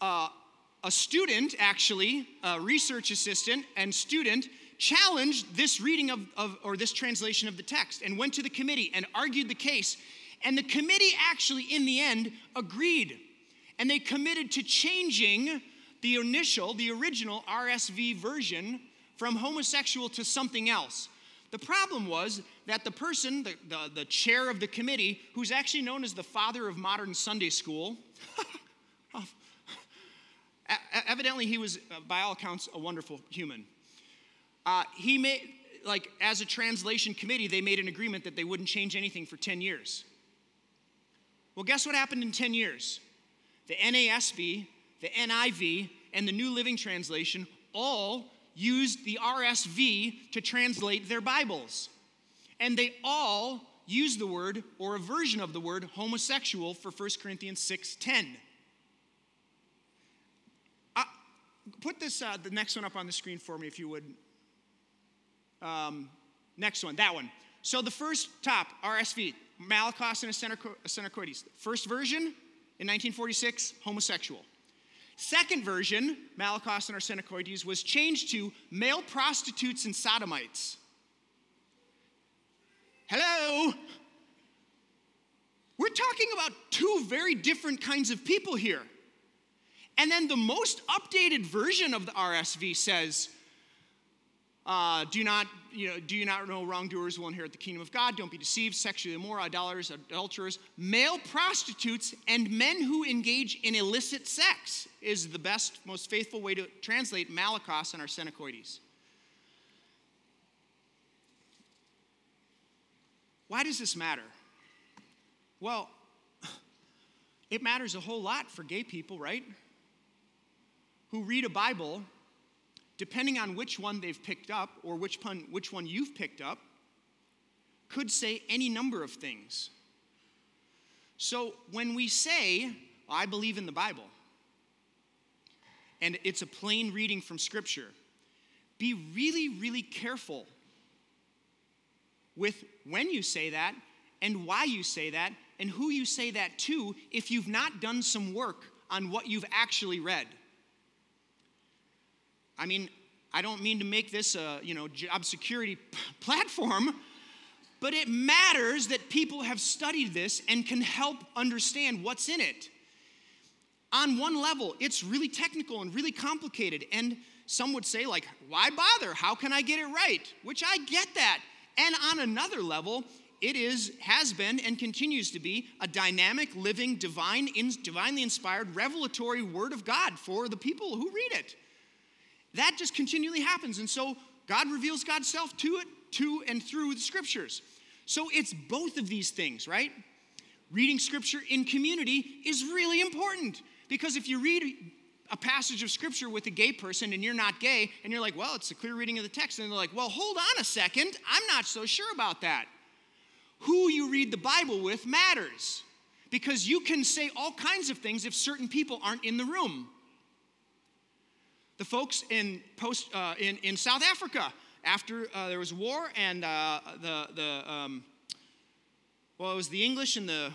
uh, a student, actually, a research assistant and student, challenged this reading of, of, or this translation of the text and went to the committee and argued the case. And the committee actually, in the end, agreed. And they committed to changing the initial, the original RSV version from homosexual to something else. The problem was that the person, the, the, the chair of the committee, who's actually known as the father of modern Sunday school, evidently he was, uh, by all accounts, a wonderful human. Uh, he made, like, as a translation committee, they made an agreement that they wouldn't change anything for 10 years. Well, guess what happened in 10 years? The NASB the NIV, and the New Living Translation all used the RSV to translate their Bibles. And they all used the word or a version of the word homosexual for 1 Corinthians 6:10. Uh, put this uh, the next one up on the screen for me if you would. Um, next one, that one. So the first top RSV, Malakos and Arsenokoides. First version in 1946, homosexual. Second version, Malakos and Arsenokoides, was changed to male prostitutes and sodomites. Hello? We're talking about two very different kinds of people here. And then the most updated version of the RSV says uh, do not, you know, do you not know wrongdoers will inherit the kingdom of God? Don't be deceived. Sexually immoral, idolaters, adulterers, male prostitutes, and men who engage in illicit sex is the best, most faithful way to translate Malakos and Arsenokoides. Why does this matter? Well, it matters a whole lot for gay people, right? Who read a Bible depending on which one they've picked up or which one, which one you've picked up, could say any number of things. So when we say, I believe in the Bible, and it's a plain reading from Scripture, be really, really careful with when you say that and why you say that and who you say that to if you've not done some work on what you've actually read. I mean, I don't mean to make this a, you know, job security platform, but it matters that people have studied this and can help understand what's in it. On one level, it's really technical and really complicated, and some would say, like, why bother? How can I get it right? Which I get that. And on another level, it is, has been, and continues to be a dynamic, living, divine, in, divinely inspired, revelatory word of God for the people who read it. That just continually happens. And so God reveals God's self to it, to and through the scriptures. So it's both of these things, right? Reading scripture in community is really important because if you read a passage of scripture with a gay person and you're not gay, and you're like, well, it's a clear reading of the text, and they're like, well, hold on a second, I'm not so sure about that. Who you read the Bible with matters because you can say all kinds of things if certain people aren't in the room. The folks in, post, uh, in, in South Africa, after uh, there was war and uh, the, the um, well, it was the English and the,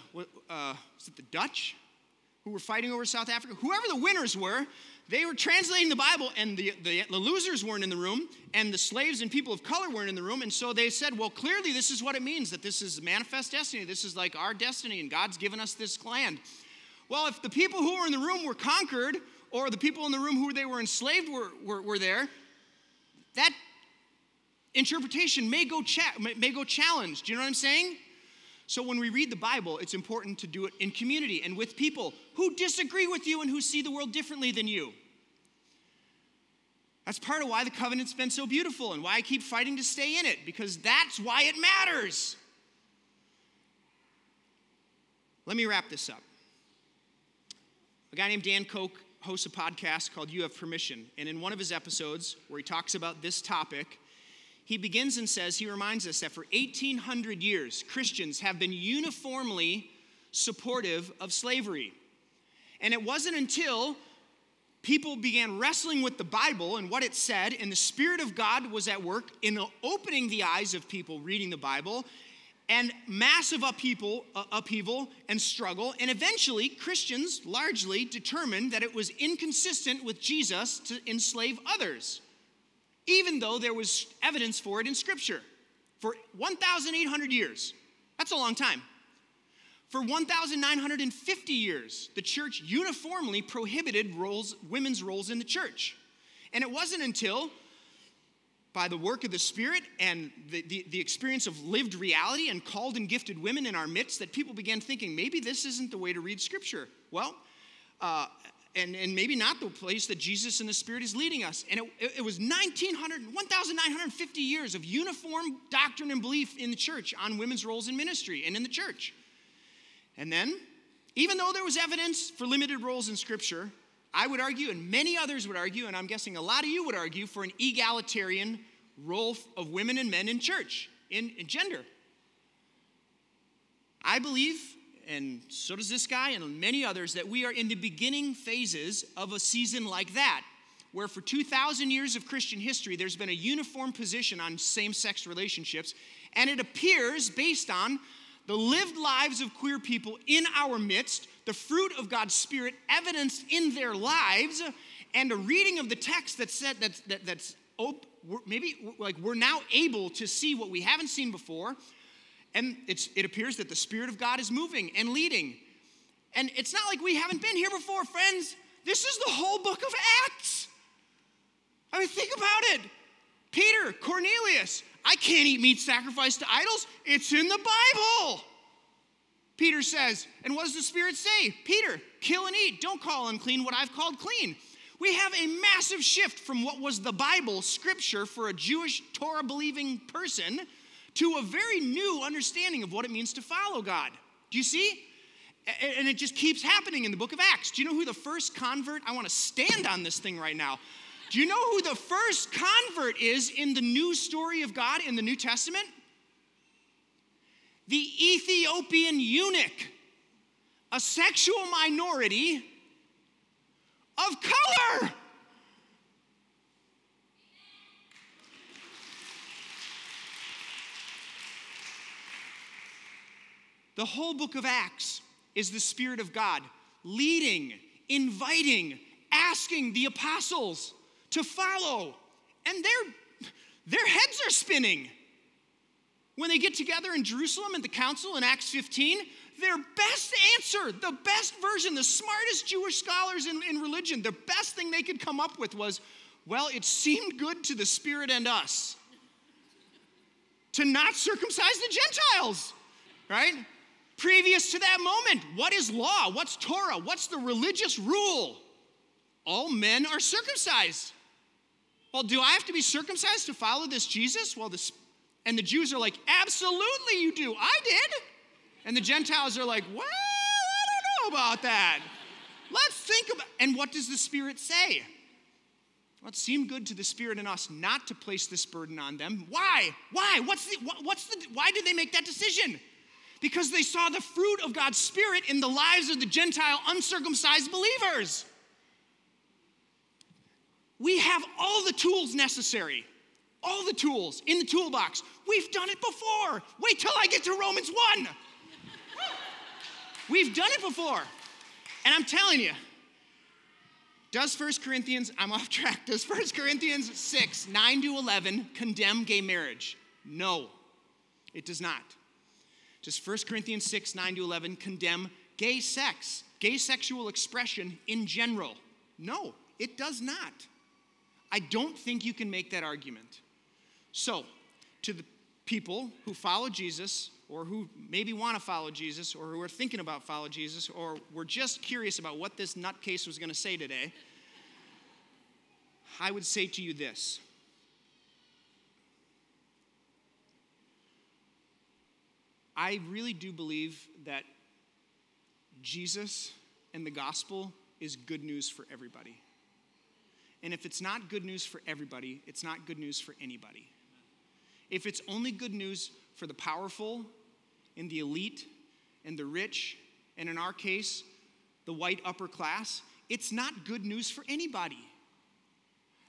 uh, was it the Dutch? who were fighting over South Africa, whoever the winners were, they were translating the Bible, and the, the, the, losers weren't in the room, and the slaves and people of color weren't in the room. And so they said, Well, clearly, this is what it means that this is manifest destiny. This is like our destiny, and God's given us this land. Well, if the people who were in the room were conquered, or the people in the room who they were enslaved were, were, were there, that interpretation may go, cha- may go challenged. Do you know what I'm saying? So when we read the Bible, it's important to do it in community and with people who disagree with you and who see the world differently than you. That's part of why the covenant's been so beautiful and why I keep fighting to stay in it, because that's why it matters. Let me wrap this up. A guy named Dan Koch hosts a podcast called You Have Permission. And in one of his episodes, where he talks about this topic, he begins and says, he reminds us that for 1800 years, Christians have been uniformly supportive of slavery. And it wasn't until people began wrestling with the Bible and what it said, and the Spirit of God was at work in opening the eyes of people reading the Bible, and massive upheaval, uh, upheaval and struggle. And eventually, Christians largely determined that it was inconsistent with Jesus to enslave others even though there was evidence for it in Scripture. For 1,800 years, that's a long time. For 1,950 years, the church uniformly prohibited roles, women's roles in the church. And it wasn't until, by the work of the Spirit and the, the, the, experience of lived reality and called and gifted women in our midst, that people began thinking, maybe this isn't the way to read Scripture. Well, uh, and, and maybe not the place that Jesus and the Spirit is leading us. And it, it was 1900, 1,950 years of uniform doctrine and belief in the church on women's roles in ministry and in the church. And then, even though there was evidence for limited roles in Scripture, I would argue, and many others would argue, and I'm guessing a lot of you would argue, for an egalitarian role of women and men in church, in, in gender. I believe and so does this guy and many others, that we are in the beginning phases of a season like that, where for 2,000 years of Christian history, there's been a uniform position on same sex relationships, and it appears based on the lived lives of queer people in our midst, the fruit of God's Spirit evidenced in their lives, and a reading of the text that said that, that that's op- maybe like we're now able to see what we haven't seen before and it appears that the Spirit of God is moving and leading. And it's not like we haven't been here before, friends. This is the whole book of Acts. I mean, think about it. Peter, Cornelius, I can't eat meat sacrificed to idols. It's in the Bible. Peter says, and what does the Spirit say? Peter, kill and eat. Don't call unclean what I've called clean. We have a massive shift from what was the Bible, scripture for a Jewish Torah believing person, to a very new understanding of what it means to follow God. Do you see? And it just keeps happening in the book of Acts. Do you know who the first convert? I want to stand on this thing right now. Do you know who the first convert is in the new story of God in the New Testament? The Ethiopian eunuch, a sexual minority of color. The whole book of Acts is the Spirit of God leading, inviting, asking the apostles to follow. And their, their heads are spinning. When they get together in Jerusalem at the council in Acts 15, their best answer, the best version, the smartest Jewish scholars in, in religion, the best thing they could come up with was, well, it seemed good to the Spirit and us. to not circumcise the Gentiles, right? Previous to that moment, what is law? What's Torah? What's the religious rule? All men are circumcised. Well, do I have to be circumcised to follow this Jesus? Well, this, and the Jews are like, absolutely you do. I did. And the Gentiles are like, well, I don't know about that. Let's think about, and what does the Spirit say? Well, it seemed good to the Spirit in us not to place this burden on them. Why? Why? What's the, what's the, why did they make that decision? Because they saw the fruit of God's Spirit in the lives of the Gentile uncircumcised believers. We have all the tools necessary, all the tools in the toolbox. We've done it before. Wait till I get to Romans 1. We've done it before. And I'm telling you, does 1 Corinthians, I'm off track, does 1 Corinthians 6, 9 to 11 condemn gay marriage? No, it does not. Does 1 Corinthians 6, 9 to 11 condemn gay sex, gay sexual expression in general? No, it does not. I don't think you can make that argument. So, to the people who follow Jesus, or who maybe want to follow Jesus, or who are thinking about follow Jesus, or were just curious about what this nutcase was going to say today, I would say to you this. I really do believe that Jesus and the gospel is good news for everybody. And if it's not good news for everybody, it's not good news for anybody. If it's only good news for the powerful and the elite and the rich, and in our case, the white upper class, it's not good news for anybody.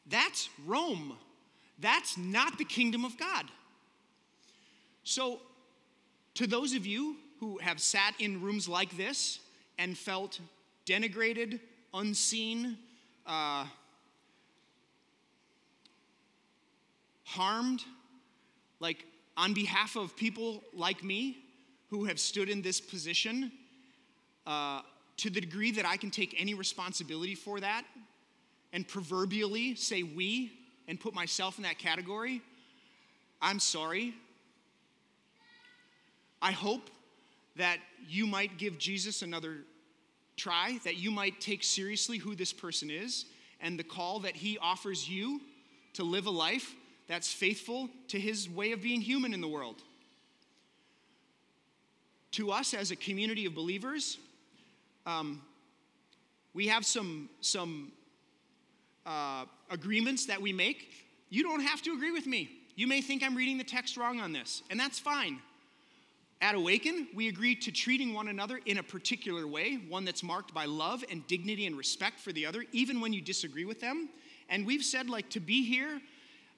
That's Rome. That's not the kingdom of God. So, to those of you who have sat in rooms like this and felt denigrated, unseen, uh, harmed, like on behalf of people like me who have stood in this position, uh, to the degree that I can take any responsibility for that and proverbially say we and put myself in that category, I'm sorry. I hope that you might give Jesus another try, that you might take seriously who this person is and the call that he offers you to live a life that's faithful to his way of being human in the world. To us as a community of believers, um, we have some, some uh, agreements that we make. You don't have to agree with me. You may think I'm reading the text wrong on this, and that's fine. At Awaken, we agree to treating one another in a particular way, one that's marked by love and dignity and respect for the other, even when you disagree with them. And we've said, like, to be here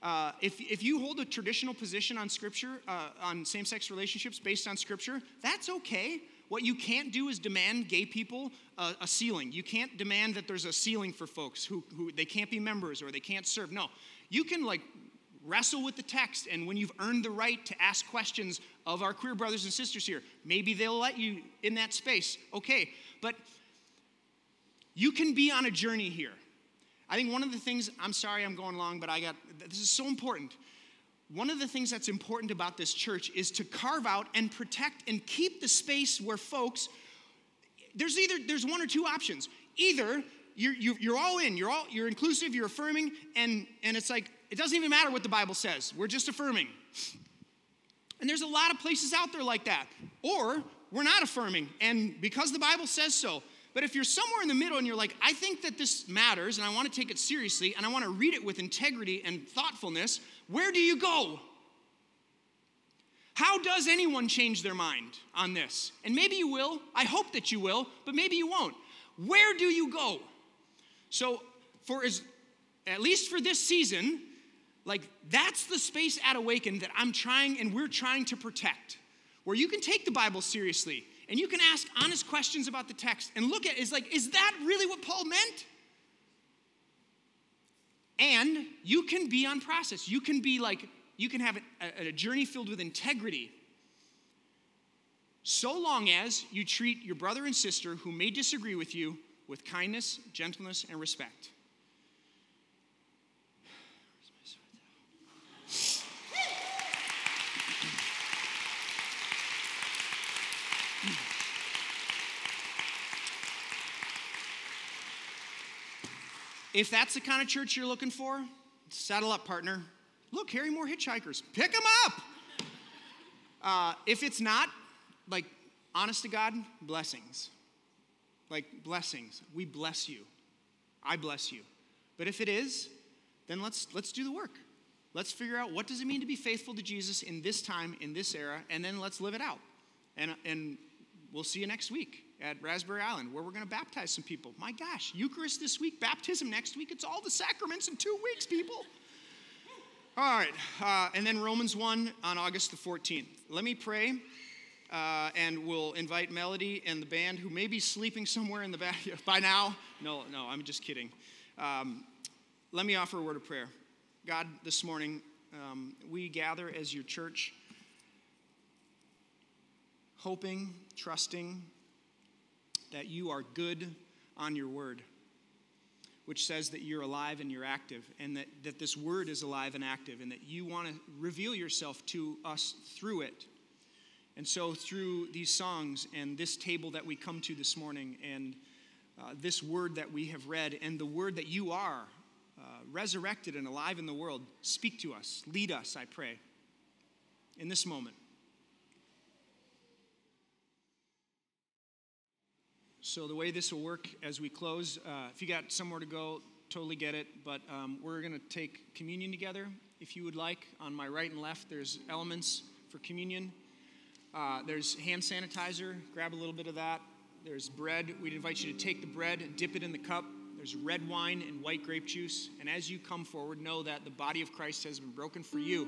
uh, if, if you hold a traditional position on scripture, uh, on same sex relationships based on scripture, that's okay. What you can't do is demand gay people uh, a ceiling. You can't demand that there's a ceiling for folks who, who they can't be members or they can't serve. No, you can like wrestle with the text, and when you've earned the right to ask questions of our queer brothers and sisters here, maybe they'll let you in that space. Okay, but you can be on a journey here. I think one of the things, I'm sorry I'm going long, but I got, this is so important. One of the things that's important about this church is to carve out and protect and keep the space where folks, there's either, there's one or two options. Either you're, you're all in, you're all, you're inclusive, you're affirming, and, and it's like, it doesn't even matter what the Bible says. We're just affirming. And there's a lot of places out there like that. Or we're not affirming, and because the Bible says so, but if you're somewhere in the middle and you're like, I think that this matters and I want to take it seriously and I want to read it with integrity and thoughtfulness, where do you go? How does anyone change their mind on this? And maybe you will. I hope that you will, but maybe you won't. Where do you go? So, for as at least for this season, like that's the space at Awaken that I'm trying and we're trying to protect, where you can take the Bible seriously and you can ask honest questions about the text and look at it, is like, is that really what Paul meant? And you can be on process. You can be like, you can have a, a journey filled with integrity. So long as you treat your brother and sister who may disagree with you with kindness, gentleness, and respect. If that's the kind of church you're looking for, saddle up, partner. Look, Harry Moore hitchhikers. Pick them up. Uh, if it's not, like, honest to God, blessings. Like, blessings. We bless you. I bless you. But if it is, then let's, let's do the work. Let's figure out what does it mean to be faithful to Jesus in this time, in this era, and then let's live it out. And, and we'll see you next week at Raspberry Island, where we're going to baptize some people. My gosh, Eucharist this week, baptism next week. It's all the sacraments in two weeks, people. All right, uh, and then Romans 1 on August the 14th. Let me pray, uh, and we'll invite Melody and the band, who may be sleeping somewhere in the back by now. No, no, I'm just kidding. Um, let me offer a word of prayer. God, this morning, um, we gather as your church, hoping, trusting that you are good on your word which says that you're alive and you're active, and that, that this word is alive and active, and that you want to reveal yourself to us through it. And so, through these songs and this table that we come to this morning, and uh, this word that we have read, and the word that you are, uh, resurrected and alive in the world, speak to us, lead us, I pray, in this moment. So, the way this will work as we close, uh, if you got somewhere to go, totally get it. But um, we're going to take communion together. If you would like, on my right and left, there's elements for communion. Uh, there's hand sanitizer, grab a little bit of that. There's bread. We'd invite you to take the bread and dip it in the cup. There's red wine and white grape juice. And as you come forward, know that the body of Christ has been broken for you.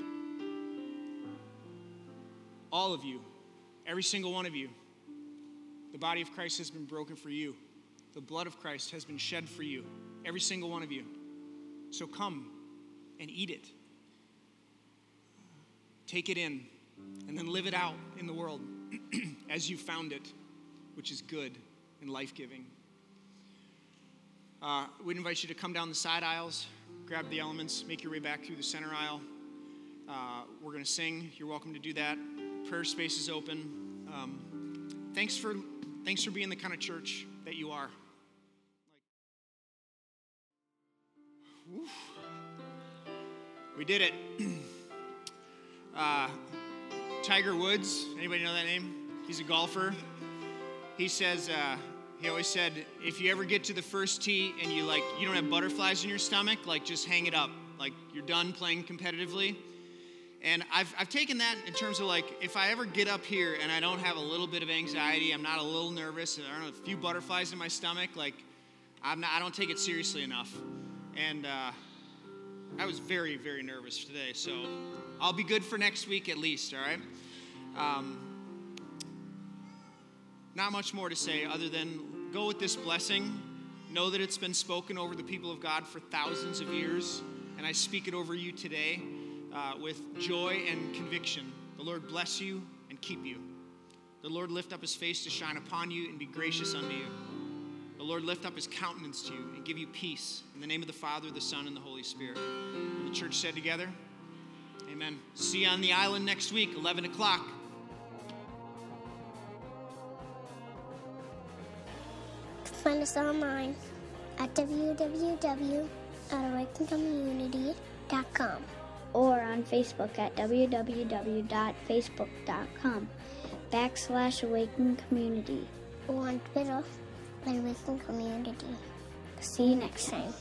All of you, every single one of you. The body of Christ has been broken for you. The blood of Christ has been shed for you, every single one of you. So come and eat it. Take it in, and then live it out in the world as you found it, which is good and life giving. Uh, we'd invite you to come down the side aisles, grab the elements, make your way back through the center aisle. Uh, we're going to sing. You're welcome to do that. Prayer space is open. Um, thanks for Thanks for being the kind of church that you are. Like, we did it. Uh, Tiger Woods, anybody know that name? He's a golfer. He says, uh, he always said, if you ever get to the first tee and you like, you don't have butterflies in your stomach, like just hang it up. Like you're done playing competitively. And I've, I've taken that in terms of like, if I ever get up here and I don't have a little bit of anxiety, I'm not a little nervous, I don't know, a few butterflies in my stomach, like, I'm not, I don't take it seriously enough. And uh, I was very, very nervous today. So I'll be good for next week at least, all right? Um, not much more to say other than go with this blessing. Know that it's been spoken over the people of God for thousands of years, and I speak it over you today uh, with joy and conviction. The Lord bless you and keep you. The Lord lift up his face to shine upon you and be gracious unto you. The Lord lift up his countenance to you and give you peace. In the name of the Father, the Son, and the Holy Spirit. And the church said together, Amen. See you on the island next week, 11 o'clock. Find us online at www.awakencommunity.com or on Facebook at www.facebook.com backslash awaken community or on Twitter at awaken community. See you next time.